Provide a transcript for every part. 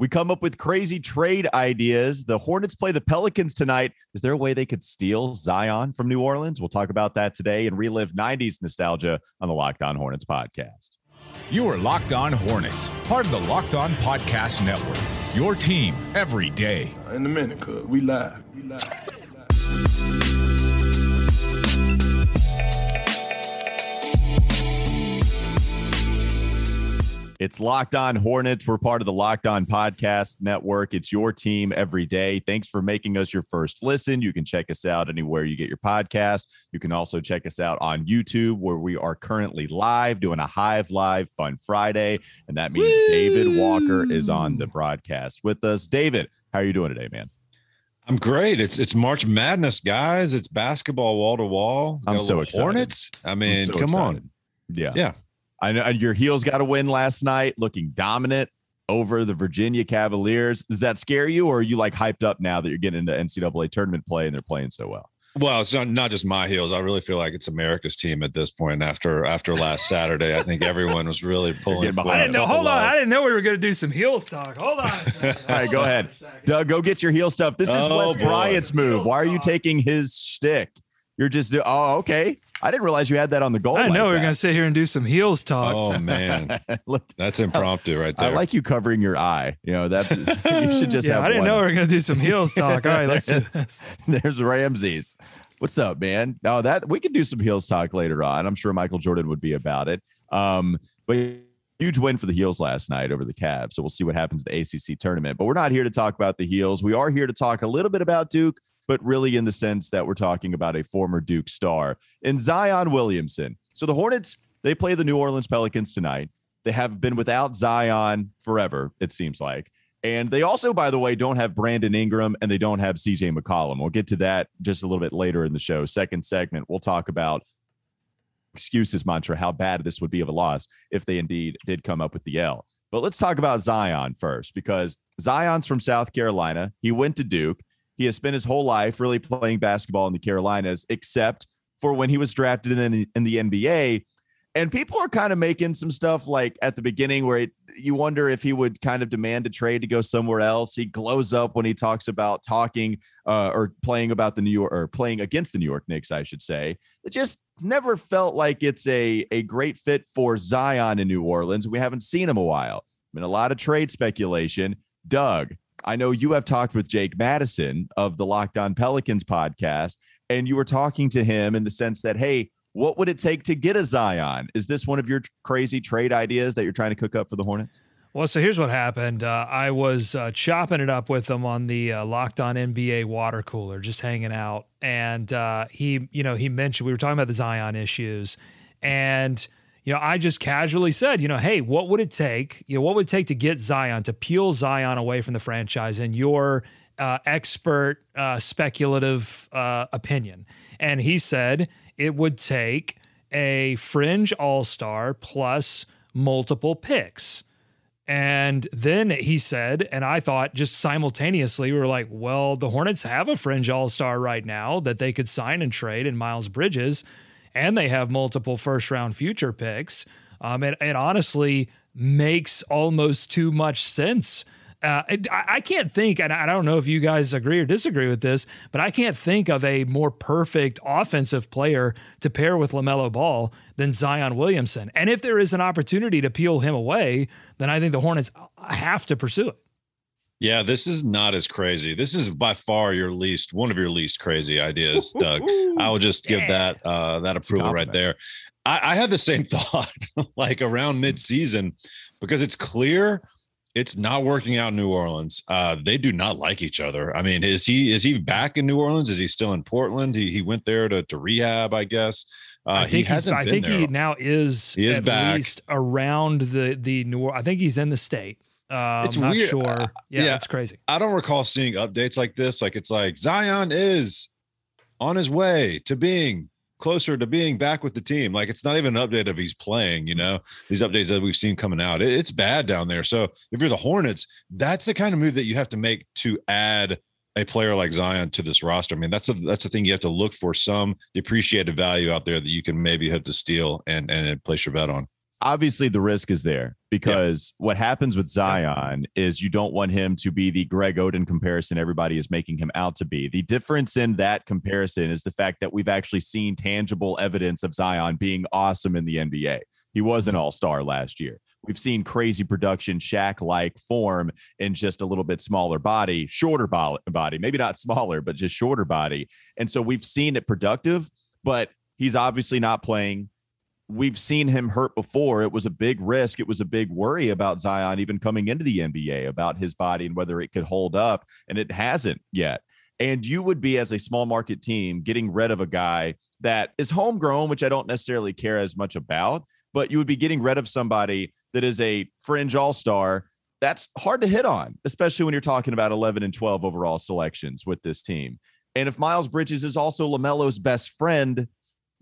We come up with crazy trade ideas. The Hornets play the Pelicans tonight. Is there a way they could steal Zion from New Orleans? We'll talk about that today and relive 90s nostalgia on the Locked On Hornets podcast. You are Locked On Hornets, part of the Locked On Podcast Network. Your team every day. In a minute, cuz we live. We live. We live. It's Locked On Hornets. We're part of the Locked On Podcast Network. It's your team every day. Thanks for making us your first listen. You can check us out anywhere you get your podcast. You can also check us out on YouTube, where we are currently live doing a Hive Live Fun Friday. And that means Woo! David Walker is on the broadcast with us. David, how are you doing today, man? I'm great. It's it's March Madness, guys. It's basketball wall to wall. I'm so excited. Hornets. I mean, so come excited. on. Yeah. Yeah. I know your heels got a win last night, looking dominant over the Virginia Cavaliers. Does that scare you, or are you like hyped up now that you're getting into NCAA tournament play and they're playing so well? Well, it's not not just my heels. I really feel like it's America's team at this point. After after last Saturday, I think everyone was really pulling. I didn't know. Hold on, I didn't know we were going to do some heels talk. Hold on. All right, go ahead, Doug. Go get your heel stuff. This is oh, Wes boy. Bryant's move. Why are you taking his shtick? You're just oh okay. I didn't realize you had that on the goal. I like know we are going to sit here and do some heels talk. Oh man, look, that's impromptu right there. I like you covering your eye. You know that you should just yeah, have. I didn't one. know we are going to do some heels talk. All right, let's do this. There's Ramses. What's up, man? Now that we could do some heels talk later on. I'm sure Michael Jordan would be about it. Um, but huge win for the heels last night over the Cavs. So we'll see what happens in the ACC tournament. But we're not here to talk about the heels. We are here to talk a little bit about Duke but really in the sense that we're talking about a former Duke star in Zion Williamson. So the Hornets, they play the New Orleans Pelicans tonight. They have been without Zion forever, it seems like. And they also, by the way, don't have Brandon Ingram and they don't have CJ McCollum. We'll get to that just a little bit later in the show. Second segment, we'll talk about excuses mantra, how bad this would be of a loss if they indeed did come up with the L. But let's talk about Zion first because Zion's from South Carolina. He went to Duke. He has spent his whole life really playing basketball in the Carolinas, except for when he was drafted in, in the NBA. And people are kind of making some stuff like at the beginning where it, you wonder if he would kind of demand a trade to go somewhere else. He glows up when he talks about talking uh, or playing about the New York or playing against the New York Knicks, I should say. It just never felt like it's a, a great fit for Zion in New Orleans. We haven't seen him a while. Been a lot of trade speculation. Doug, I know you have talked with Jake Madison of the Locked On Pelicans podcast, and you were talking to him in the sense that, hey, what would it take to get a Zion? Is this one of your crazy trade ideas that you're trying to cook up for the Hornets? Well, so here's what happened. Uh, I was uh, chopping it up with him on the uh, Locked On NBA water cooler, just hanging out, and uh, he, you know, he mentioned we were talking about the Zion issues, and you know, I just casually said, you know, hey, what would it take? You know, what would it take to get Zion to peel Zion away from the franchise in your uh, expert, uh, speculative uh, opinion? And he said it would take a fringe all star plus multiple picks. And then he said, and I thought just simultaneously, we were like, well, the Hornets have a fringe all star right now that they could sign and trade in Miles Bridges and they have multiple first round future picks. Um, it, it honestly makes almost too much sense. Uh, I, I, can't think, and I don't know if you guys agree or disagree with this, but I can't think of a more perfect offensive player to pair with LaMelo Ball than Zion Williamson. And if there is an opportunity to peel him away, then I think the Hornets have to pursue it. Yeah, this is not as crazy. This is by far your least one of your least crazy ideas, Doug. I will just give that uh that approval right there. I, I had the same thought like around mid-season because it's clear it's not working out in New Orleans. Uh, they do not like each other. I mean, is he is he back in New Orleans? Is he still in Portland? He he went there to, to rehab, I guess. Uh, I think, he I think he now is, he is at back. least around the the New. I think he's in the state. Uh, it's I'm not weird. sure. Uh, yeah, yeah. it's crazy. I don't recall seeing updates like this. Like it's like Zion is on his way to being closer to being back with the team. Like it's not even an update of he's playing, you know, these updates that we've seen coming out. It, it's bad down there. So if you're the Hornets, that's the kind of move that you have to make to add a player like Zion to this roster. I mean, that's a that's the thing you have to look for some depreciated value out there that you can maybe have to steal and and place your bet on. Obviously the risk is there because what happens with Zion is you don't want him to be the Greg Oden comparison everybody is making him out to be. The difference in that comparison is the fact that we've actually seen tangible evidence of Zion being awesome in the NBA. He was an all-star last year. We've seen crazy production, Shaq like form in just a little bit smaller body, shorter body, maybe not smaller, but just shorter body. And so we've seen it productive, but he's obviously not playing we've seen him hurt before. It was a big risk. It was a big worry about Zion even coming into the NBA about his body and whether it could hold up, and it hasn't yet. And you would be, as a small market team, getting rid of a guy that is homegrown, which I don't necessarily care as much about, but you would be getting rid of somebody that is a fringe all star. That's hard to hit on, especially when you're talking about 11 and 12 overall selections with this team. And if Miles Bridges is also LaMelo's best friend,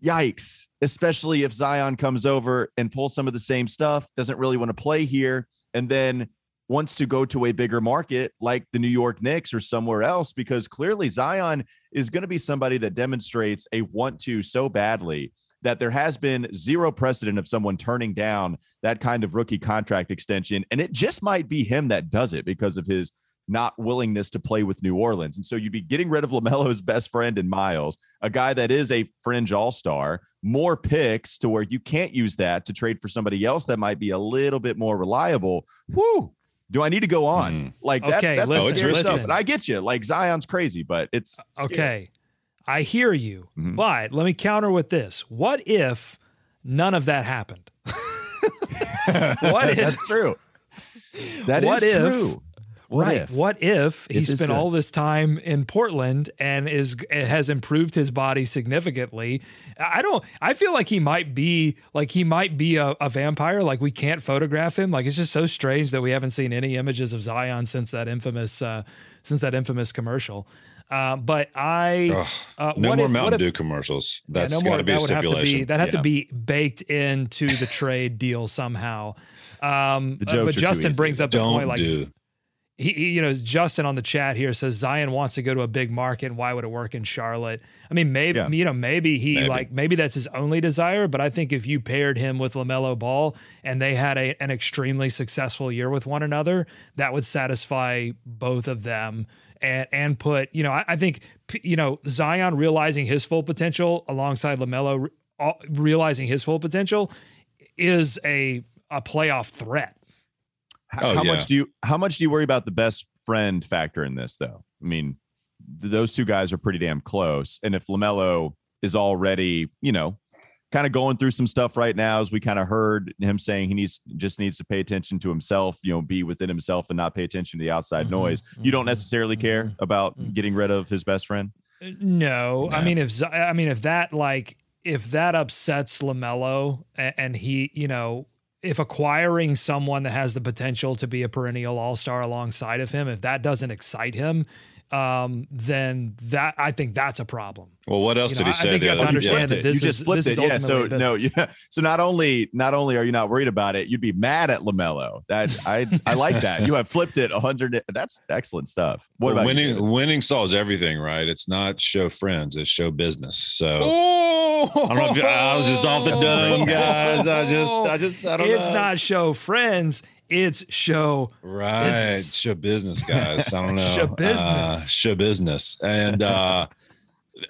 yikes, especially if Zion comes over and pulls some of the same stuff, doesn't really want to play here, and then wants to go to a bigger market like the New York Knicks or somewhere else, because clearly Zion is going to be somebody that demonstrates a want to so badly that there has been zero precedent of someone turning down that kind of rookie contract extension. And it just might be him that does it because of his not willingness to play with New Orleans. And so you'd be getting rid of LaMelo's best friend in Miles, a guy that is a fringe all star, more picks to where you can't use that to trade for somebody else that might be a little bit more reliable. Whoo. Do I need to go on? Mm. Like that, okay, that's listen, scary stuff. And I get you. Like Zion's crazy, but it's scary. okay. I hear you. Mm-hmm. But let me counter with this. What if none of that happened? what if that's true? That what is if, true. What right. If? What if he spent all this time in Portland and is has improved his body significantly? I don't. I feel like he might be like he might be a, a, vampire. Like we can't photograph him. Like it's just so strange that we haven't seen any images of Zion since that infamous uh, since that infamous commercial. Uh, but I uh, no more if, Mountain if, Dew commercials. That's yeah, no got to be a stipulation. Have to be, that yeah. to be baked into the trade deal somehow. Um, uh, but Justin brings up the Don't point like do he, he, you know, Justin on the chat here says Zion wants to go to a big market. Why would it work in Charlotte? I mean, maybe yeah. you know, maybe he maybe. like maybe that's his only desire. But I think if you paired him with Lamelo Ball and they had a, an extremely successful year with one another, that would satisfy both of them and and put you know I, I think you know Zion realizing his full potential alongside Lamelo uh, realizing his full potential is a a playoff threat how, oh, how yeah. much do you how much do you worry about the best friend factor in this though? I mean, those two guys are pretty damn close. And if LaMelo is already, you know, kind of going through some stuff right now, as we kind of heard him saying he needs just needs to pay attention to himself, you know, be within himself and not pay attention to the outside mm-hmm, noise. You don't mm-hmm, necessarily care mm-hmm, about mm-hmm. getting rid of his best friend. Uh, no, I mean if I mean if that like if that upsets Lamelo and, and he, you know, if acquiring someone that has the potential to be a perennial all star alongside of him, if that doesn't excite him, um, then that I think that's a problem. Well, what else you did know, he say? I think you have to understand that this you just is, flipped it. Yeah. So no, yeah. So not only not only are you not worried about it, you'd be mad at Lamelo. That I I like that. You have flipped it a hundred. That's excellent stuff. What well, about winning? You? Winning solves everything, right? It's not show friends; it's show business. So I don't know if I was just off the dome, guys. I just I just I don't. Know it's know. not show friends it's show right. business. show business guys. I don't know. Show business. Uh, show business. And uh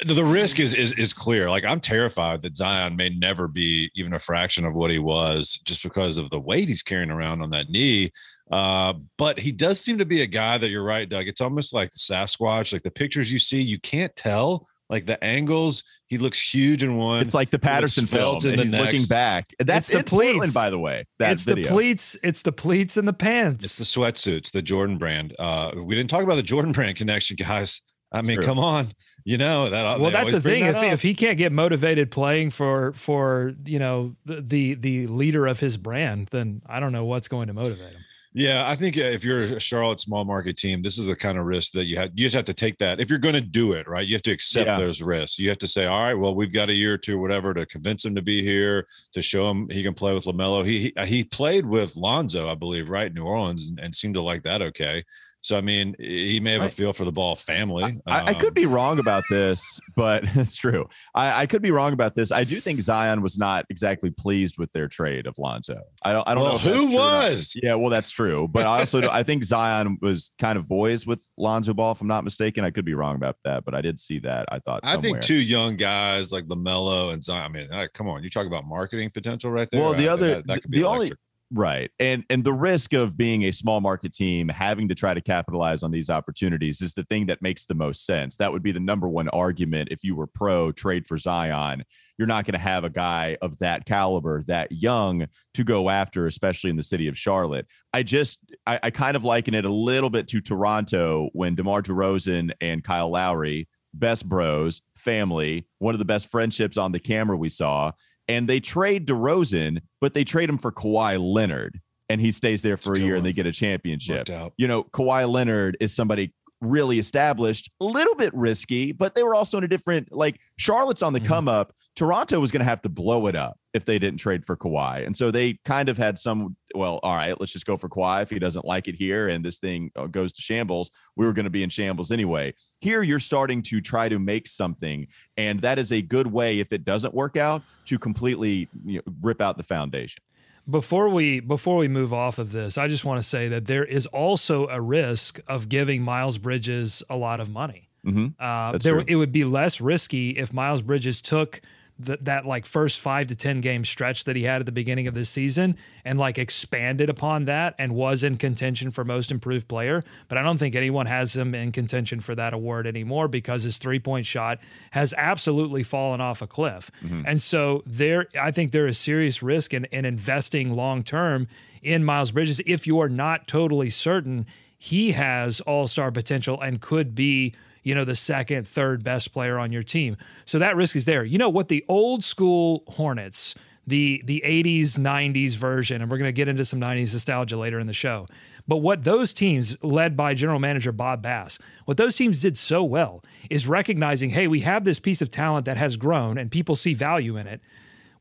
the, the risk is, is is clear. Like i'm terrified that zion may never be even a fraction of what he was just because of the weight he's carrying around on that knee. Uh, but he does seem to be a guy that you're right doug it's almost like the sasquatch like the pictures you see you can't tell like the angles he looks huge in one. It's like the Patterson film. And he's next. looking back. That's it's the pleats. Portland, by the way. it's video. the pleats. It's the pleats and the pants. It's the sweatsuits, the Jordan brand. Uh, we didn't talk about the Jordan brand connection, guys. I mean, come on. You know that. Well, that's the thing. That if, if he can't get motivated playing for for you know the, the the leader of his brand, then I don't know what's going to motivate him. Yeah, I think uh, if you're a Charlotte small market team, this is the kind of risk that you have. You just have to take that. If you're going to do it, right, you have to accept yeah. those risks. You have to say, all right, well, we've got a year or two, whatever, to convince him to be here, to show him he can play with Lamelo. He he, he played with Lonzo, I believe, right, New Orleans, and, and seemed to like that. Okay, So I mean, he may have Right. a feel for the ball family. I, I could Um, be wrong about this, but it's true. I, I could be wrong about this. I do think Zion was not exactly pleased with their trade of Lonzo. I don't. I don't Well, know who true or not. was? Yeah, well, that's true. But I also I think Zion was kind of boys with Lonzo Ball, if I'm not mistaken. I could be wrong about that, but I did see that. I thought. I think two young guys like Lamelo and Zion. I mean, uh, come on, you talk about marketing potential right there. Well, the other- that, that could be the only- electric. Right. And and the risk of being a small market team having to try to capitalize on these opportunities is the thing that makes the most sense. That would be the number one argument if you were pro trade for Zion. You're not going to have a guy of that caliber, that young to go after, especially in the city of Charlotte. I just I, I kind of liken it a little bit to Toronto when DeMar DeRozan and Kyle Lowry, best bros, family, one of the best friendships on the camera we saw and they trade DeRozan, but they trade him for Kawhi Leonard, and he stays there for a That's a good year, and they get a championship. You know, Kawhi Leonard is somebody really established, a little bit risky, but they were also in a different like Charlotte's on the Mhm. come up. Toronto was going to have to blow it up if they didn't trade for Kawhi, and so they kind of had some. Well, all right, let's just go for Kawhi if he doesn't like it here, and this thing uh, goes to shambles. We were going to be in shambles anyway. Here, you're starting to try to make something, and that is a good way if it doesn't work out to completely you know, rip out the foundation. Before we before we move off of this, I just want to say that there is also a risk of giving Miles Bridges a lot of money. Mhm. Uh, there, it would be less risky if Miles Bridges took th- that like first five to ten game stretch that he had at the beginning of this season and like expanded upon that and was in contention for most improved player. But I don't think anyone has him in contention for that award anymore because his three point shot has absolutely fallen off a cliff. Mm-hmm. And so there, I think there is serious risk in, in investing long term in Miles Bridges if you are not totally certain he has all star potential and could be you know, the second, third best player on your team. So that risk is there. You know what the old school Hornets, the the 80s, 90s version, and we're going to get into some 90s nostalgia later in the show. But what those teams led by general manager Bob Bass, what those teams did so well is recognizing, hey, we have this piece of talent that has grown and people see value in it.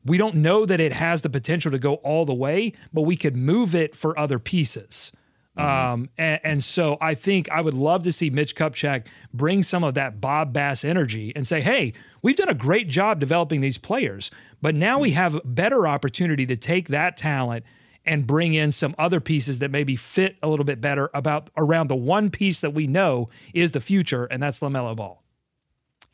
We don't know that it has the potential to go all the way, but we could move it for other pieces. Um, and, and so I think I would love to see Mitch Kupchak bring some of that Bob Bass energy and say, hey, we've done a great job developing these players, but now we have better opportunity to take that talent and bring in some other pieces that maybe fit a little bit better about around the one piece that we know is the future, and that's LaMelo Ball.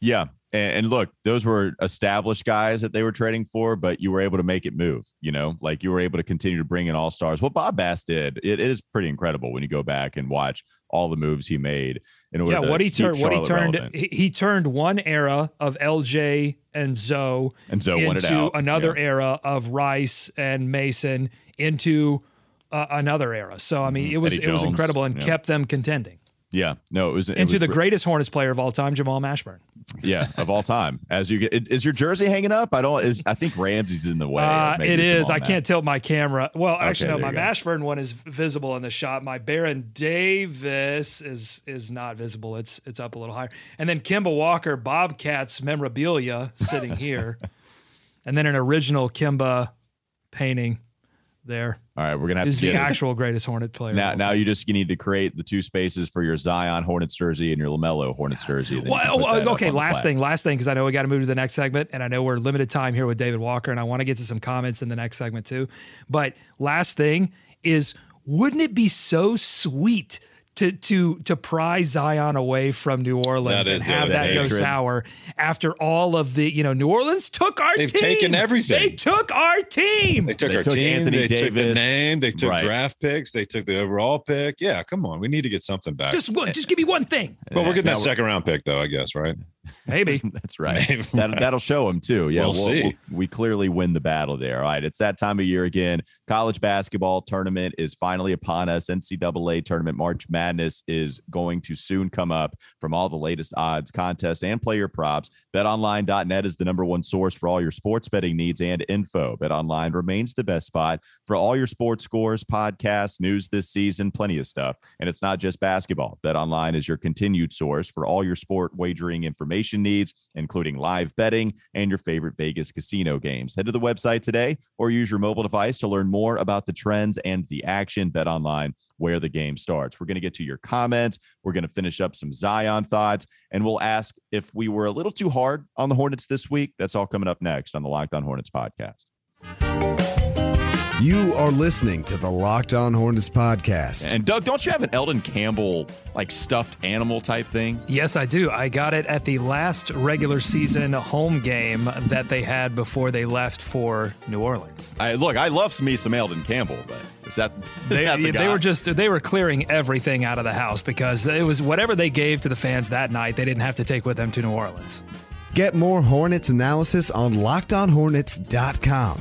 Yeah. And, and look, those were established guys that they were trading for, but you were able to make it move. You know, like you were able to continue to bring in all stars. What Bob Bass did, it, it is pretty incredible when you go back and watch all the moves he made in order Yeah, what he keep turned, what he turned, he, he turned one era of LJ and Zo and it into another Yeah. era of Rice and Mason into uh, another era. So I mean, it was Mm-hmm. Eddie it was incredible and yeah. kept them contending Yeah, no, it was it into was the gr- greatest Hornets player of all time, Jamal Mashburn. yeah of all time. As you get, is your jersey hanging up? I don't. Is I think Ramsey's in the way. Uh, it come I can't tilt my camera. Well, actually, no. My Mashburn one is visible in the shot. My Baron Davis is is not visible. It's it's up a little higher. And then Kemba Walker Bobcats memorabilia sitting here, and then an original Kemba painting there All right, we're gonna have is to the actual greatest Hornet player. Now, now time. you just you need to create the two spaces for your Zion Hornets jersey and your Lamelo Hornets jersey. and then you can Well, well, okay, last thing, last thing, because I know we got to move to the next segment, and I know we're limited time here with David Walker, and I want to get to some comments in the next segment too. But last thing is, wouldn't it be so sweet to to to pry Zion away from New Orleans That and is have the that go hatred. sour after all of the you know New Orleans took our team. They've team. taken everything. They took our team. They took They our took team. Anthony they took the Davis. name. They took Right. draft picks. They took the overall pick. Yeah, come on. We need to get something back. Just one, just give me one thing, but we're getting that second round pick, though. I guess, right? Maybe. That's right. Maybe. that, that'll show them too. Yeah, We'll see. we clearly win the battle there. All right, it's that time of year again. College basketball tournament is finally upon us. NCAA tournament March Madness is going to soon come up. From all the latest odds, contests, and player props, BetOnline.net is the number one source for all your sports betting needs and info. BetOnline remains the best spot for all your sports scores, podcasts, news this season, plenty of stuff. And it's not just basketball. BetOnline is your continued source for all your sport wagering information information needs, including live betting and your favorite Vegas casino games. Head to the website today or use your mobile device to learn more about the trends and the action. Bet online where the game starts. We're going to get to your comments. We're going to finish up some Zion thoughts, and we'll ask if we were a little too hard on the Hornets this week. That's all coming up next on the Locked On Hornets podcast. You are listening to the Locked On Hornets podcast. And Doug, don't you have an Elden Campbell like stuffed animal type thing? Yes, I do. I got it at the last regular season home game that they had before they left for New Orleans. I look, I love me some Elden Campbell, but is that, is They, that the they were just they were clearing everything out of the house because it was whatever they gave to the fans that night they didn't have to take with them to New Orleans. Get more Hornets analysis on lockedonhornets.com.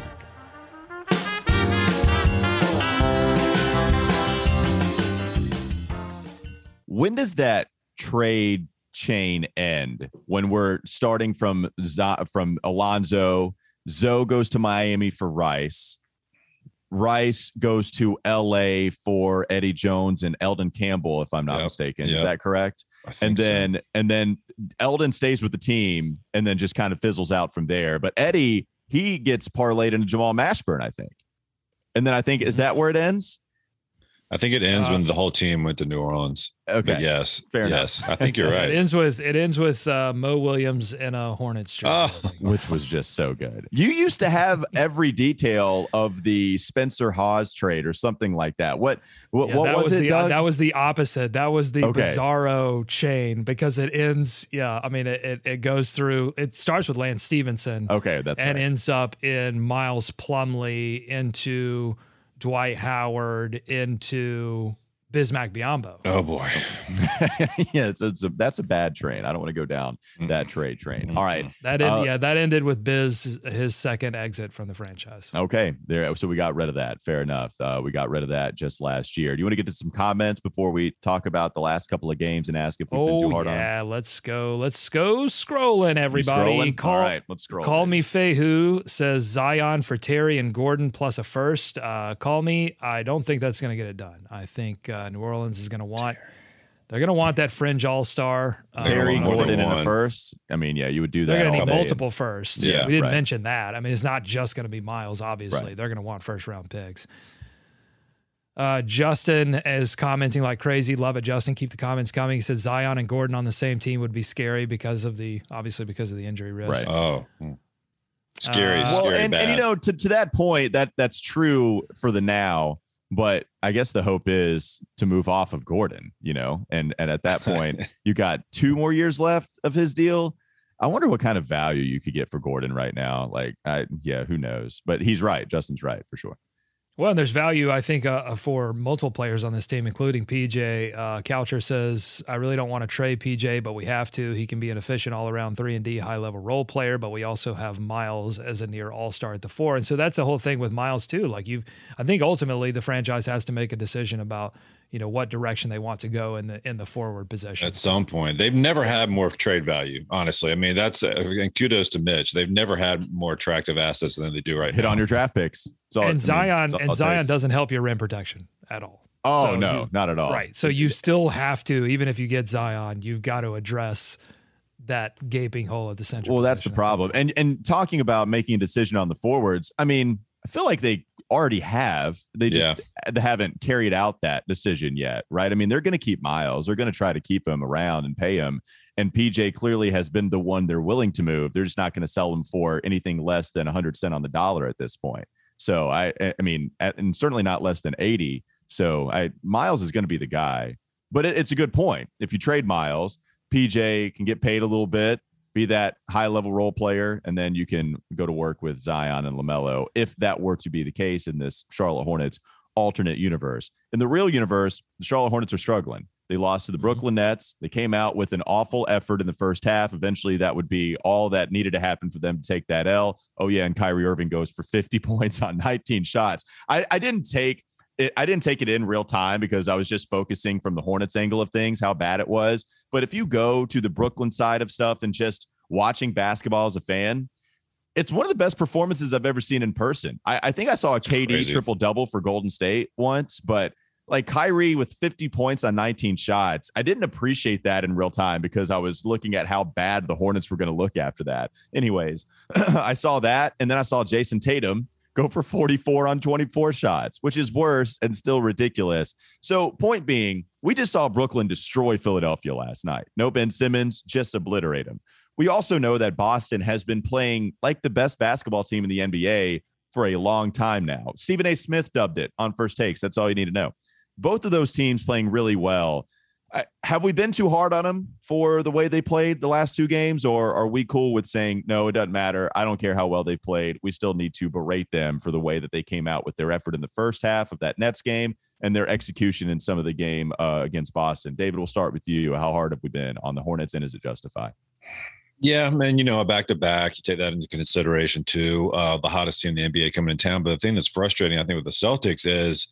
when does that trade chain end? When we're starting from Z- from Alonzo Zo goes to Miami for Rice. Rice goes to LA for Eddie Jones and Elden Campbell if I'm not Yep, mistaken. Is that correct? And so. then and then Elden stays with the team and then just kind of fizzles out from there. But Eddie he gets parlayed into Jamal Mashburn I think. And then I think is that mm. where it ends I think it ends Uh, when the whole team went to New Orleans. okay But yes, Fair enough. yes, I think you're It right. ends with it ends with uh, Mo Williams in a Hornets jersey. Oh. which was just so good. You used to have every detail of the Spencer Hawes trade or something like that. What what, Yeah, what that was, was, it? the Doug? that was the opposite. That was the Okay. bizarro chain because it ends. Yeah, I mean it, it, it goes through. It starts with Lance Stephenson okay, that's and right. ends up in Miles Plumlee into Dwight Howard into Bismack Biyombo. Oh boy. yeah, it's, it's a, that's a bad train. I don't want to go down that trade train. All right. That end, Uh, yeah, that ended with Biz his second exit from the franchise. Okay, there. So we got rid of that. Fair enough. Uh, we got rid of that just last year. Do you want to get to some comments before we talk about the last couple of games and ask if we've been Oh too hard on? It? Yeah, let's go. Let's go scrolling, everybody. scrolling? Call All right, let's scroll. Call me Fehu says Zion for Terry and Gordon plus a first. Uh, call me. I don't think that's going to get it done. I think uh, New Orleans is going to want. They're going to want that fringe all star. Uh, Terry Gordon in a one. first. I mean, yeah, you would do that. they're going to need day. multiple firsts. Yeah, we didn't right. mention that. I mean, it's not just going to be Miles. Obviously, Right. they're going to want first round picks. Uh, Justin is commenting like crazy. Love it, Justin. Keep the comments coming. He says Zion and Gordon on the same team would be scary because of the obviously because of the injury risk. Right. Oh. Scary, Uh, scary well, and, bad. and you know, to, to that point, that that's true for the now. But I guess the hope is to move off of Gordon, you know, and and at that point, you got two more years left of his deal. I wonder what kind of value you could get for Gordon right now. Like, I yeah, who knows? But he's right. Justin's right for sure. Well, there's value, I think, uh, for multiple players on this team, including PJ. Uh, Coucher says, I really don't want to trade PJ, but we have to. He can be an efficient all around 3 and D high level role player, but we also have Miles as a near all star at the four. And so that's the whole thing with Miles, too. Like, you've, I think ultimately the franchise has to make a decision about, you know, what direction they want to go in the in the forward position. At some point, they've never had more trade value. Honestly, I mean that's uh, and kudos to Mitch. They've never had more attractive assets than they do right Hit now. on your draft picks. So and Zion and Zion doesn't help your rim protection at all. Oh So no, you- not at all. Right. So you still have to, even if you get Zion, you've got to address that gaping hole at the center. Well, that's the problem. And and talking about making a decision on the forwards, I mean, I feel like they already have. They just they haven't carried out that decision yet, right? I mean, they're going to keep Miles. They're going to try to keep him around and pay him. And PJ clearly has been the one they're willing to move. They're just not going to sell him for anything less than 100 cent on the dollar at this point. So I I mean, and certainly not less than 80. So I Miles is going to be the guy. But it, it's a good point. If you trade Miles, PJ can get paid a little bit, be that high level role player, and then you can go to work with Zion and LaMelo if that were to be the case in this Charlotte Hornets alternate universe. In the real universe, the Charlotte Hornets are struggling. They lost to the mm-hmm. Brooklyn Nets. They came out with an awful effort in the first half. Eventually, that would be all that needed to happen for them to take that L. Oh, yeah. And Kyrie Irving goes for 50 points on 19 shots. I, I didn't take it, I didn't take it in real time because I was just focusing from the Hornets angle of things, how bad it was. But if you go to the Brooklyn side of stuff and just watching basketball as a fan, it's one of the best performances I've ever seen in person. I, I think I saw a KD triple double for Golden State once, but like Kyrie with 50 points on 19 shots. I didn't appreciate that in real time because I was looking at how bad the Hornets were going to look after that. Anyways, I saw that. And then I saw Jayson Tatum go for 44 on 24 shots, which is worse and still ridiculous. So, point being, we just saw Brooklyn destroy Philadelphia last night. No Ben Simmons, just obliterate him. We also know that Boston has been playing like the best basketball team in the NBA for a long time now. Stephen A. Smith dubbed it on first takes. That's all you need to know both of those teams playing really well. Have we been too hard on them for the way they played the last two games, or are we cool with saying no? It doesn't matter. I don't care how well they've played. We still need to berate them for the way that they came out with their effort in the first half of that Nets game and their execution in some of the game uh, against Boston. David, we'll start with you. How hard have we been on the Hornets, and is it justified? Yeah, man, you know, a back to back, you take that into consideration too. Uh, the hottest team in the NBA coming in town. But the thing that's frustrating, I think, with the Celtics is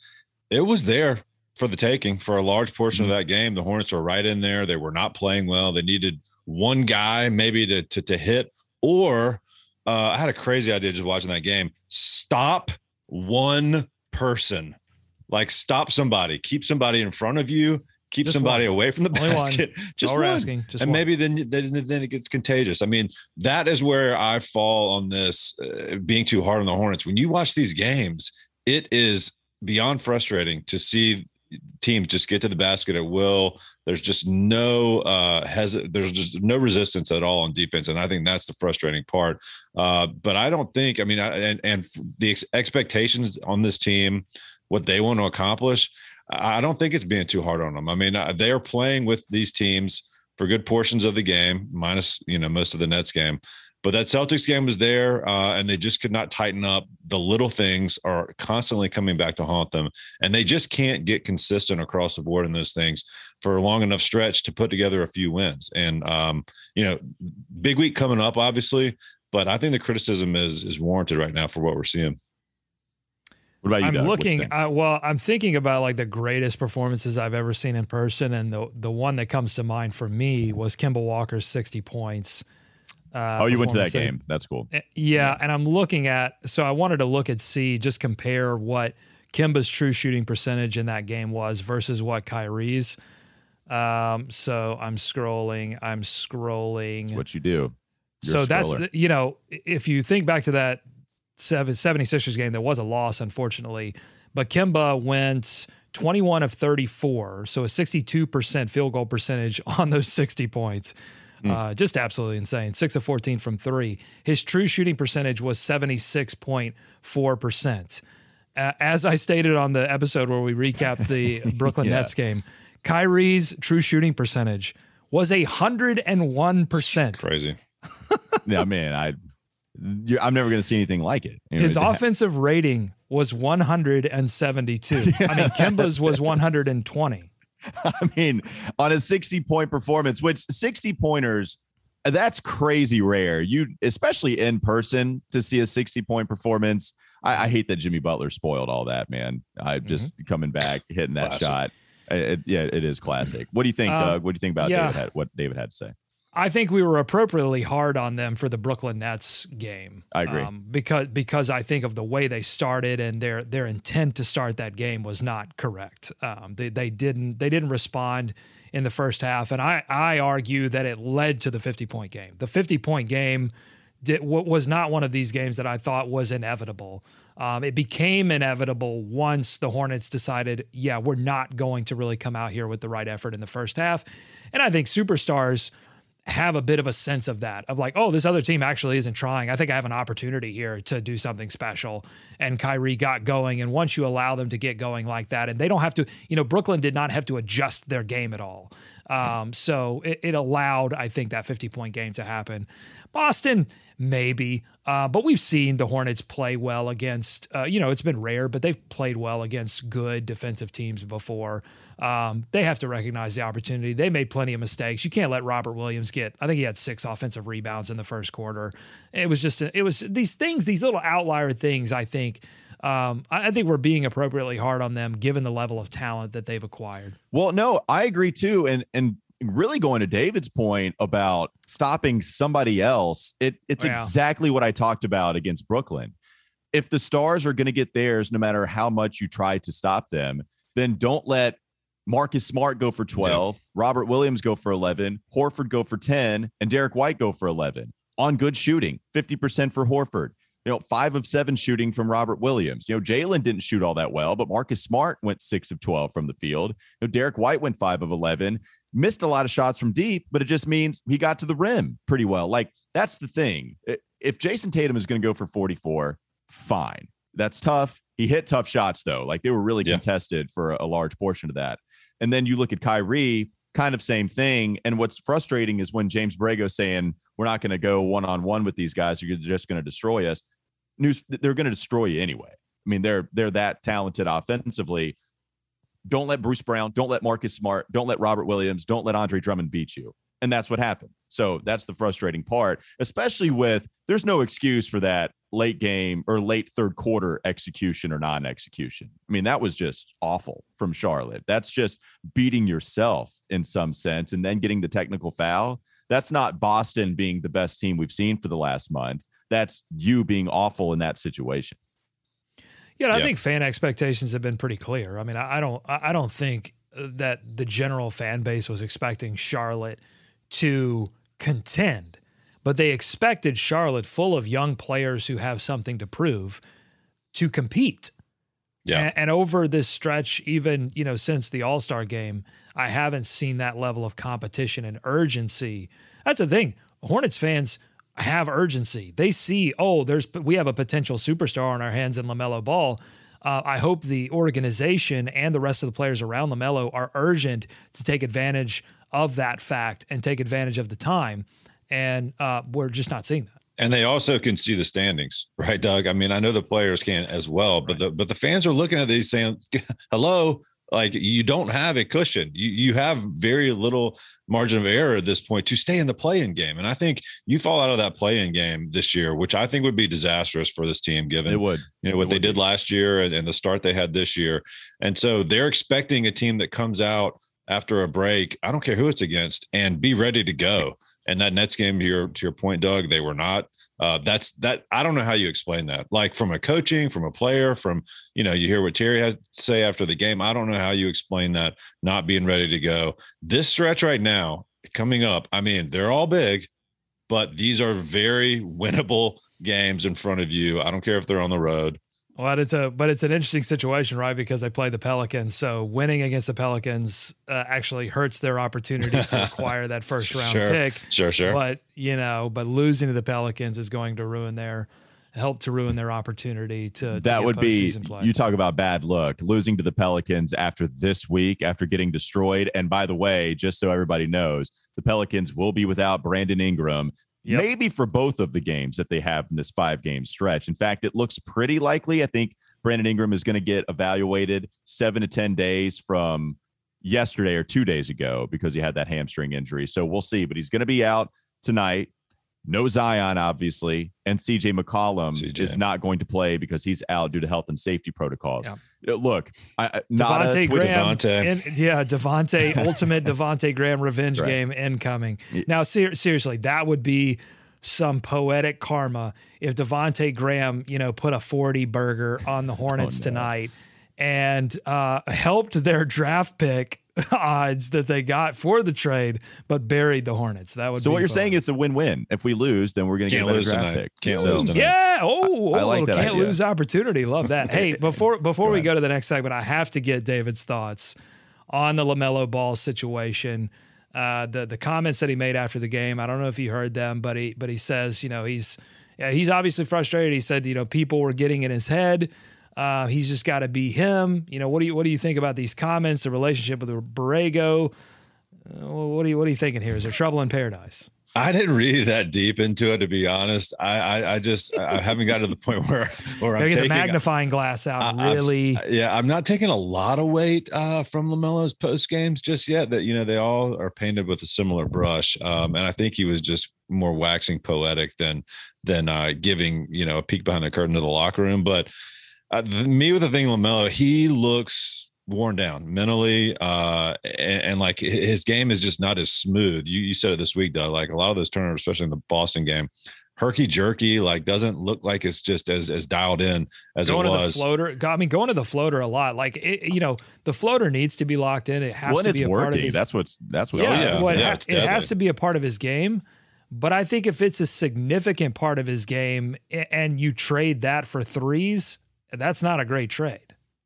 it was there for the taking for a large portion mm-hmm. of that game. The Hornets were right in there. They were not playing well. They needed one guy maybe to to, to hit. Or uh, I had a crazy idea just watching that game. Stop one person, like stop somebody, keep somebody in front of you. Keep just somebody one. away from the Only basket. One. Just one. Asking. Just and one. maybe then, then then it gets contagious. I mean, that is where I fall on this uh, being too hard on the Hornets. When you watch these games, it is beyond frustrating to see teams just get to the basket at will. There's just no uh has there's just no resistance at all on defense, and I think that's the frustrating part. Uh, but I don't think I mean I, and and the ex- expectations on this team, what they want to accomplish, I don't think it's being too hard on them. I mean uh, they are playing with these teams for good portions of the game, minus you know most of the Nets game. But that Celtics game was there, uh, and they just could not tighten up. The little things are constantly coming back to haunt them, and they just can't get consistent across the board in those things for a long enough stretch to put together a few wins. And um, you know, big week coming up, obviously, but I think the criticism is is warranted right now for what we're seeing. What about you? I'm Doug? looking. Uh, well, I'm thinking about like the greatest performances I've ever seen in person, and the the one that comes to mind for me was Kemba Walker's 60 points uh, oh, you went to that game. That's cool. Eh, yeah, and I'm looking at. So I wanted to look at see just compare what Kemba's true shooting percentage in that game was versus what Kyrie's. Um, so I'm scrolling. I'm scrolling. That's what you do. You're so that's you know if you think back to that 76ers game, there was a loss unfortunately, but Kemba went 21 of 34, so a 62% field goal percentage on those 60 points. Mm. Uh, just absolutely insane. Six of 14 from three. His true shooting percentage was 76.4%. Uh, as I stated on the episode where we recapped the Brooklyn yeah. Nets game, Kyrie's true shooting percentage was a hundred and one percent. Crazy. yeah, man, I, I'm never going to see anything like it. His offensive rating was 172. I mean, Kemba's was 120. I mean, on a 60 point performance, which 60 pointers, that's crazy rare. You, especially in person, to see a 60 point performance. I, I hate that Jimmy Butler spoiled all that, man. I mm-hmm. just mm-hmm. coming back, hitting that classic. shot. It, yeah, it is classic. What do you think, uh, Doug? What do you think about yeah. David had, what David had to say? I think we were appropriately hard on them for the Brooklyn Nets game. I agree um, because because I think of the way they started and their their intent to start that game was not correct. Um, they they didn't they didn't respond in the first half, and I I argue that it led to the fifty point game. The fifty point game did, was not one of these games that I thought was inevitable. Um, it became inevitable once the Hornets decided, yeah, we're not going to really come out here with the right effort in the first half. And I think superstars have a bit of a sense of that of like, oh, this other team actually isn't trying. I think I have an opportunity here to do something special. And Kyrie got going. And once you allow them to get going like that, and they don't have to, you know, Brooklyn did not have to adjust their game at all. Um, so it, it allowed, I think, that 50 point game to happen. Boston, maybe. Uh, but we've seen the Hornets play well against, uh, you know, it's been rare, but they've played well against good defensive teams before. Um, they have to recognize the opportunity. They made plenty of mistakes. You can't let Robert Williams get, I think he had six offensive rebounds in the first quarter. It was just, it was these things, these little outlier things, I think. Um, I think we're being appropriately hard on them given the level of talent that they've acquired. Well, no, I agree too. And, and, really going to David's point about stopping somebody else, it, it's yeah. exactly what I talked about against Brooklyn. If the stars are going to get theirs, no matter how much you try to stop them, then don't let Marcus Smart go for 12, Robert Williams go for 11, Horford go for 10, and Derrick White go for 11 on good shooting, 50% for Horford. You know, five of seven shooting from Robert Williams. You know, Jalen didn't shoot all that well, but Marcus Smart went six of 12 from the field. You know, Derrick White went five of 11, missed a lot of shots from deep, but it just means he got to the rim pretty well. Like, that's the thing. If Jayson Tatum is going to go for 44, fine. That's tough. He hit tough shots, though. Like, they were really yeah. contested for a large portion of that. And then you look at Kyrie, kind of same thing. And what's frustrating is when James Borrego saying we're not going to go one on one with these guys, you're just going to destroy us. News, they're going to destroy you anyway. I mean, they're they're that talented offensively. Don't let Bruce Brown, don't let Marcus Smart, don't let Robert Williams, don't let Andre Drummond beat you. And that's what happened. So that's the frustrating part, especially with there's no excuse for that late game or late third quarter execution or non execution. I mean, that was just awful from Charlotte. That's just beating yourself in some sense and then getting the technical foul. That's not Boston being the best team we've seen for the last month. That's you being awful in that situation. Yeah, I think fan expectations have been pretty clear. I mean, I don't, I don't think uh, that the general fan base was expecting Charlotte to contend but they expected Charlotte, full of young players who have something to prove, to compete. Yeah. And, and over this stretch, even you know since the All Star game, I haven't seen that level of competition and urgency. That's the thing. Hornets fans have urgency. They see, oh, there's we have a potential superstar on our hands in Lamelo Ball. Uh, I hope the organization and the rest of the players around Lamelo are urgent to take advantage of that fact and take advantage of the time and uh, we're just not seeing that. And they also can see the standings, right, Doug? I mean, I know the players can as well, but right. the but the fans are looking at these saying, "Hello, like you don't have a cushion. You you have very little margin of error at this point to stay in the play-in game. And I think you fall out of that play-in game this year, which I think would be disastrous for this team, given it would you know what they did be. last year and, and the start they had this year. And so they're expecting a team that comes out after a break. I don't care who it's against, and be ready to go. And that Nets game, to your to your point, Doug, they were not. Uh, that's that. I don't know how you explain that. Like from a coaching, from a player, from you know, you hear what Terry to say after the game. I don't know how you explain that not being ready to go. This stretch right now, coming up. I mean, they're all big, but these are very winnable games in front of you. I don't care if they're on the road. Well, it's a but it's an interesting situation, right? Because they play the Pelicans, so winning against the Pelicans uh, actually hurts their opportunity to acquire that first round sure. pick. Sure, sure. But you know, but losing to the Pelicans is going to ruin their help to ruin their opportunity to. to that would be play. you talk about bad luck losing to the Pelicans after this week after getting destroyed. And by the way, just so everybody knows, the Pelicans will be without Brandon Ingram Yep. Maybe for both of the games that they have in this five game stretch. In fact, it looks pretty likely. I think Brandon Ingram is going to get evaluated seven to 10 days from yesterday or two days ago because he had that hamstring injury. So we'll see, but he's going to be out tonight. No Zion, obviously, and CJ McCollum CJ. is not going to play because he's out due to health and safety protocols. Yeah. Uh, look, I, not Devonte a Graham, Devonte. In, yeah, Devonte, ultimate Devonte Graham revenge right. game incoming. Now, ser- seriously, that would be some poetic karma if Devonte Graham, you know, put a 40 burger on the Hornets oh, no. tonight and uh, helped their draft pick odds that they got for the trade, but buried the Hornets. That would. So what you're fun. saying it's a win-win. If we lose, then we're going to get a draft tonight. pick. Can't so, lose tonight. Yeah. Oh, I, I like that can't idea. lose opportunity. Love that. hey, before before go we ahead. go to the next segment, I have to get David's thoughts on the Lamelo Ball situation. Uh, the the comments that he made after the game. I don't know if you heard them, but he but he says, you know, he's yeah, he's obviously frustrated. He said, you know, people were getting in his head. Uh, he's just got to be him. You know, what do you what do you think about these comments? The relationship with Borrego. Uh, what are you what are you thinking here? Is there trouble in paradise? I didn't read that deep into it, to be honest. I I, I just I haven't got to the point where where I'm taking the magnifying glass out. really, I'm, yeah, I'm not taking a lot of weight uh, from Lamelo's post games just yet. That you know they all are painted with a similar brush, um, and I think he was just more waxing poetic than than uh, giving you know a peek behind the curtain of the locker room, but uh, the, me with the thing Lamelo, he looks worn down mentally, uh, and, and, like his game is just not as smooth. You you said it this week, though. Like a lot of those turnovers, especially in the Boston game, herky jerky. Like doesn't look like it's just as as dialed in as going it to the floater. I mean, going to the floater a lot. Like it, you know, the floater needs to be locked in. It has when to it's be a part of his. that's what's that's what. yeah, yeah. well, it, Yeah, ha- it has to be a part of his game. But I think if it's a significant part of his game and you trade that for threes, that's not a great trade.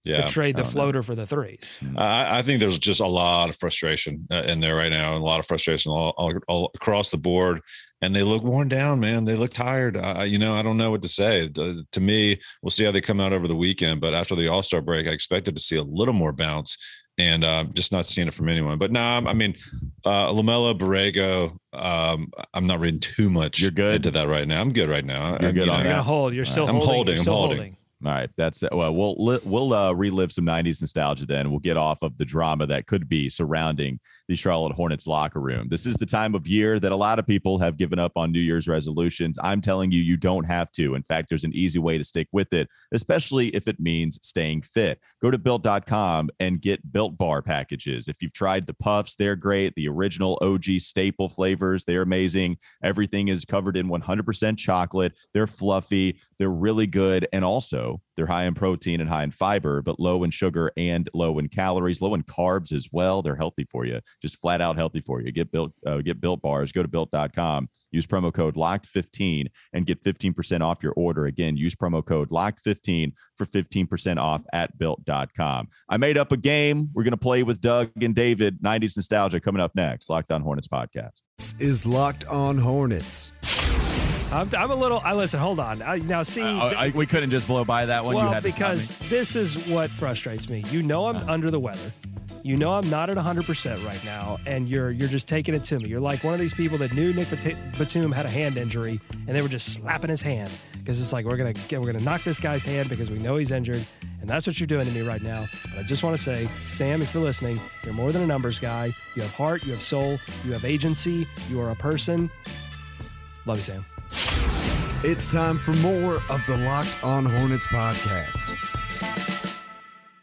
yeah, to trade the I don't know. floater for the threes. I, I think there's just a lot of frustration uh, in there right now, and a lot of frustration all, all, all across the board. And they look worn down, man. They look tired. Uh, you know, I don't know what to say. The- to me, we'll see how they come out over the weekend. But after the All Star break, I expected to see a little more bounce, and uh, just not seeing it from anyone. But now, I mean, uh, Lamelo, Borrego. Um, I'm not reading too much You're good? into that right now. I'm good right now. You're I- good you on You're that. gonna hold. You're still I'm holding. holding, You're I'm still holding. holding. All right, that's it. Well, we'll we'll uh, relive some '90s nostalgia. Then we'll get off of the drama that could be surrounding the Charlotte Hornets locker room. This is the time of year that a lot of people have given up on New Year's resolutions. I'm telling you, you don't have to. In fact, there's an easy way to stick with it, especially if it means staying fit. Go to built.com and get Built Bar packages. If you've tried the puffs, they're great. The original OG staple flavors, they're amazing. Everything is covered in 100% chocolate. They're fluffy. They're really good. And also, they're high in protein and high in fiber, but low in sugar and low in calories, low in carbs as well. They're healthy for you, just flat out healthy for you. Get built, uh, get built bars. Go to built.com. Use promo code locked15 and get 15% off your order. Again, use promo code locked15 for 15% off at built.com. I made up a game. We're to play with Doug and David. 90s nostalgia coming up next. Locked on Hornets podcast. This is Locked on Hornets. I'm, I'm a little. I listen. Hold on. I, now see. Uh, we couldn't just blow by that one. You well, because this is what frustrates me. You know, I'm under the weather. You know, I'm not at 100 percent right now, and you're you're just taking it to me. You're like one of these people that knew Nick Bat- Batum had a hand injury, and they were just slapping his hand because it's like we're gonna get, we're gonna knock this guy's hand because we know he's injured, and that's what you're doing to me right now. But I just want to say, Sam, if you're listening, you're more than a numbers guy. You have heart, you have soul, you have agency. You are a person. Love you, Sam. It's time for more of the Locked on Hornets podcast.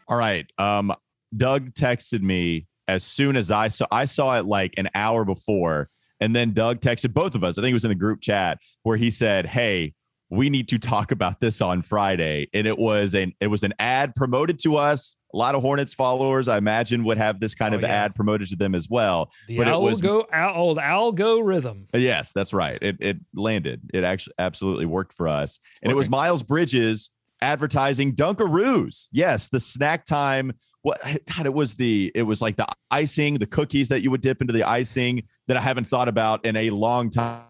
All right. Um, Doug texted me as soon as I saw I saw it like an hour before, and then Doug texted both of us. I think it was in the group chat where he said, "Hey, we need to talk about this on Friday." And it was an it was an ad promoted to us. A lot of Hornets followers, I imagine, would have this kind Oh, of yeah. ad promoted to them as well. The But it was- algo, al, old algo rhythm. Yes, that's right. It it landed. It actually absolutely worked for us. And it was Miles Bridges advertising Dunkaroos. Yes, the snack time. What God, it was the it was like the icing, the cookies that you would dip into the icing that I haven't thought about in a long time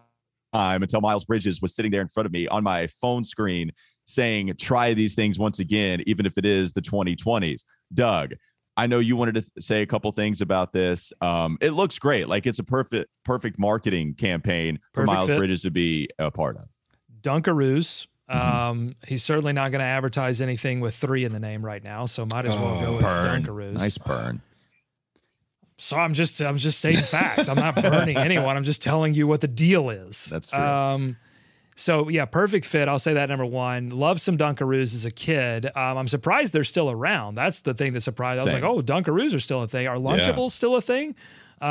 until Miles Bridges was sitting there in front of me on my phone screen saying, try these things once again, even if it is the 2020s. Doug, I know you wanted to th- say a couple things about this. Um, it looks great. Like it's a perfect, perfect marketing campaign for Perfect Miles fit. Bridges to be a part of. Dunkaroos. Mm-hmm. Um, he's certainly not going to advertise anything with three in the name right now, so might as well go with Dunkaroos. Nice burn. So I'm just I'm just stating facts. I'm not burning anyone. I'm just telling you what the deal is. That's true. Um, so yeah, perfect fit. I'll say that number one. Love some Dunkaroos as a kid. Um, I'm surprised they're still around. That's the thing that surprised. I was like, oh, Dunkaroos are still a thing. Are Lunchables still a thing? Um, I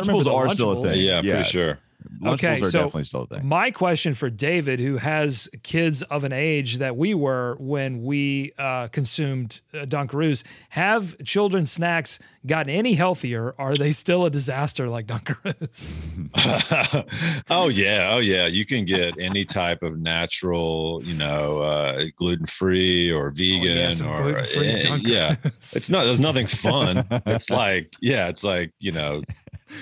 remember Lunchables are still a thing. Yeah, Yeah. pretty sure. Okay, are so definitely still a thing. My question for David, who has kids of an age that we were when we uh, consumed uh, Dunkaroos, have children's snacks gotten any healthier? Are they still a disaster like Dunkaroos? oh yeah, oh yeah. You can get any type of natural, you know, uh, gluten free or vegan some or gluten-free eh, yeah. It's not. There's nothing fun. it's like yeah, it's like you know,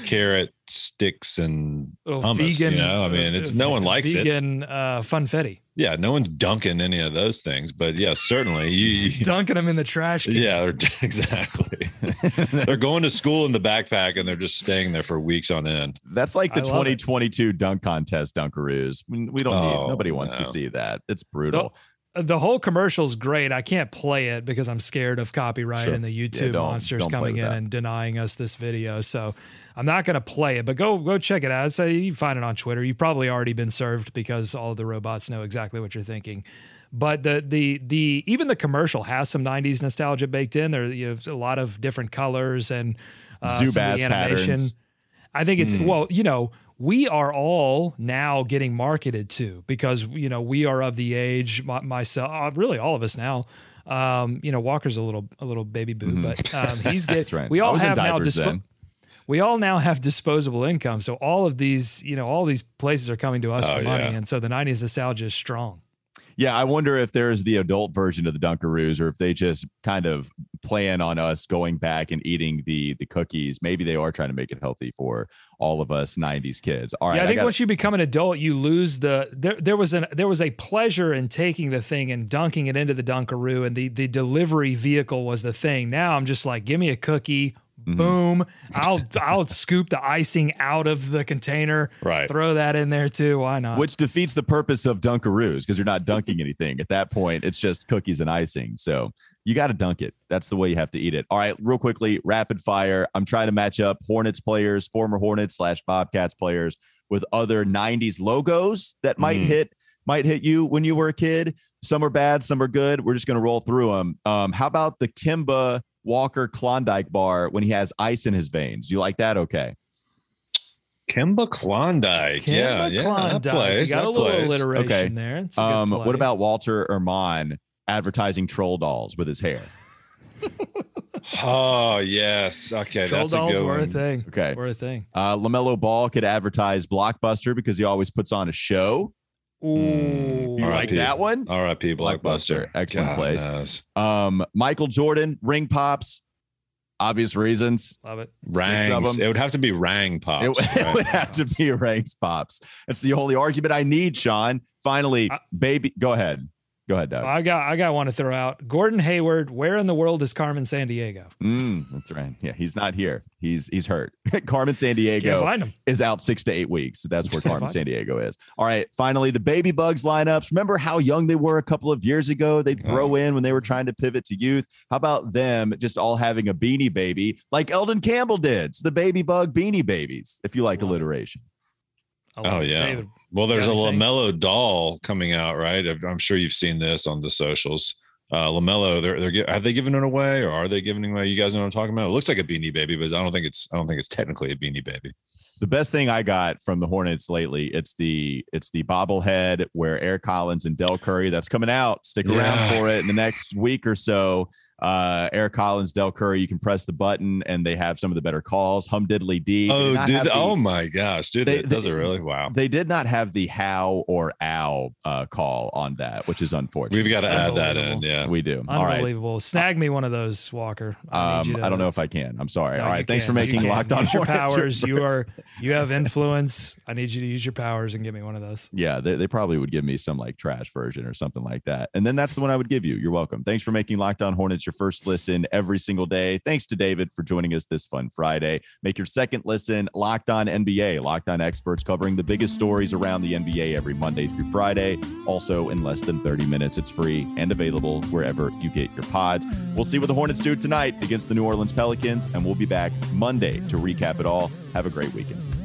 carrot sticks and hummus. vegan, you know, I mean, it's uh, no one likes it. vegan uh, funfetti, Yeah, no one's dunking any of those things. But yeah, certainly you. you dunking them in the trash can. yeah, they're, exactly. they're going to school in the backpack and they're just staying there for weeks on end. That's like the I love it. 2022 dunk contest Dunkaroos. We we don't Oh, need. Nobody wants to see that. It's brutal. The whole commercial's great. I can't play it because I'm scared of copyright Sure. and the YouTube don't- monsters don't coming in that. and denying us this video. So I'm not going to play it, but go go check it out. So you find it on Twitter. You've probably already been served because all of the robots know exactly what you're thinking. But the the the even the commercial has some 90s nostalgia baked in. There you have a lot of different colors and uh, Zubaz animation. patterns. I think it's Hmm. well, you know, we are all now getting marketed to because you know we are of the age my, myself uh, really all of us now um, you know walker's a little a little baby boo but um, he's getting Mm-hmm. right. we all have now. We all now have disposable income so all of these you know all these places are coming to us Oh, for money yeah. and so the 90s nostalgia is strong Yeah, I wonder if there's the adult version of the Dunkaroos, or if they just kind of plan on us going back and eating the the cookies. Maybe they are trying to make it healthy for all of us '90s kids. All right, yeah, I think got- once you become an adult, you lose the there. There was an there was a pleasure in taking the thing and dunking it into the Dunkaroo, and the the delivery vehicle was the thing. Now I'm just like, give me a cookie, Mm-hmm. boom. I'll I'll scoop the icing out of the container, Right. Throw that in there too. Why not? which defeats the purpose of Dunkaroos because you're not dunking anything. At that point, it's just cookies and icing. So you got to dunk it. That's the way you have to eat it. All right, real quickly, rapid fire. I'm trying to match up Hornets players, former Hornets slash Bobcats players with other 90s logos that might Mm. hit might hit you when you were a kid. Some are bad, some are good. We're just going to roll through them. Um, how about the Kemba Walker Klondike bar when he has ice in his veins? You like that? Okay. Kemba Klondike. yeah, Kemba yeah. Klondike. That plays. You got that a little plays. alliteration Okay. there. It's a good Um, play. what about Walter Herrmann advertising troll dolls with his hair? Oh yes. Okay, troll that's a dolls good were a thing? Okay. were a thing. Uh, LaMelo Ball could advertise Blockbuster because he always puts on a show. Ooh, You All right, like Pete. that one? R.I.P. Blockbuster. Blockbuster. Excellent God plays. knows. Um, Michael Jordan ring pops, obvious reasons. love it. of Rangs. them. It would have to be Rang pops. it right? would have to be ranks pops. That's the only argument I need, Sean. Finally, I- baby, go ahead. Go ahead, Doug. I got I got one to throw out. Gordon Hayward. Where in the world is Carmen Sandiego? Mm, that's right. Yeah, he's not here. He's he's hurt. Carmen Sandiego is out six to eight weeks. So That's where Carmen Sandiego is. All right. Finally, the baby bugs lineups. Remember how young they were a couple of years ago? They'd throw in when they were trying to pivot to youth. How about them just all having a beanie baby like Elden Campbell did? It's the baby bug beanie babies, if you like alliteration. I love Oh yeah. David, Well, there's a anything? LaMelo doll coming out, right? I've- I'm sure you've seen this on the socials. Uh, LaMelo, they're they're have they given it away or are they giving it away? You guys know what I'm talking about? It looks like a beanie baby, but I don't think it's I don't think it's technically a beanie baby. The best thing I got from the Hornets lately, it's the it's the bobblehead where Eric Collins and Del Curry that's coming out. Stick around Yeah. for it in the next week or so. Uh, Eric Collins, Del Curry, you can press the button and they have some of the better calls. Hum diddly dee. They did Oh, not dude! have the- oh my gosh, dude! They- that does they- it really? Wow. They did not have the how or ow uh, call on that, which is unfortunate. We've got to add that in. Yeah. We do. All right. unbelievable. Snag me one of those, Walker. I, Um, to- I don't know if I can. I'm sorry. No, All you right. Thanks for can. You making can. Locked On Use your Hornets powers. You are you have influence. I need you to use your powers and give me one of those. Yeah, they, they probably would give me some like trash version or something like that. And then that's the one I would give you. You're welcome. Thanks for making Locked On Hornets your first listen every single day. Thanks to David for joining us this fun Friday. Make your second listen Locked On NBA. Locked On experts covering the biggest stories around the NBA every Monday through Friday. Also, in less than 30 minutes, it's free and available wherever you get your pods. We'll see what the Hornets do tonight against the New Orleans Pelicans, and we'll be back Monday to recap it all. Have a great weekend.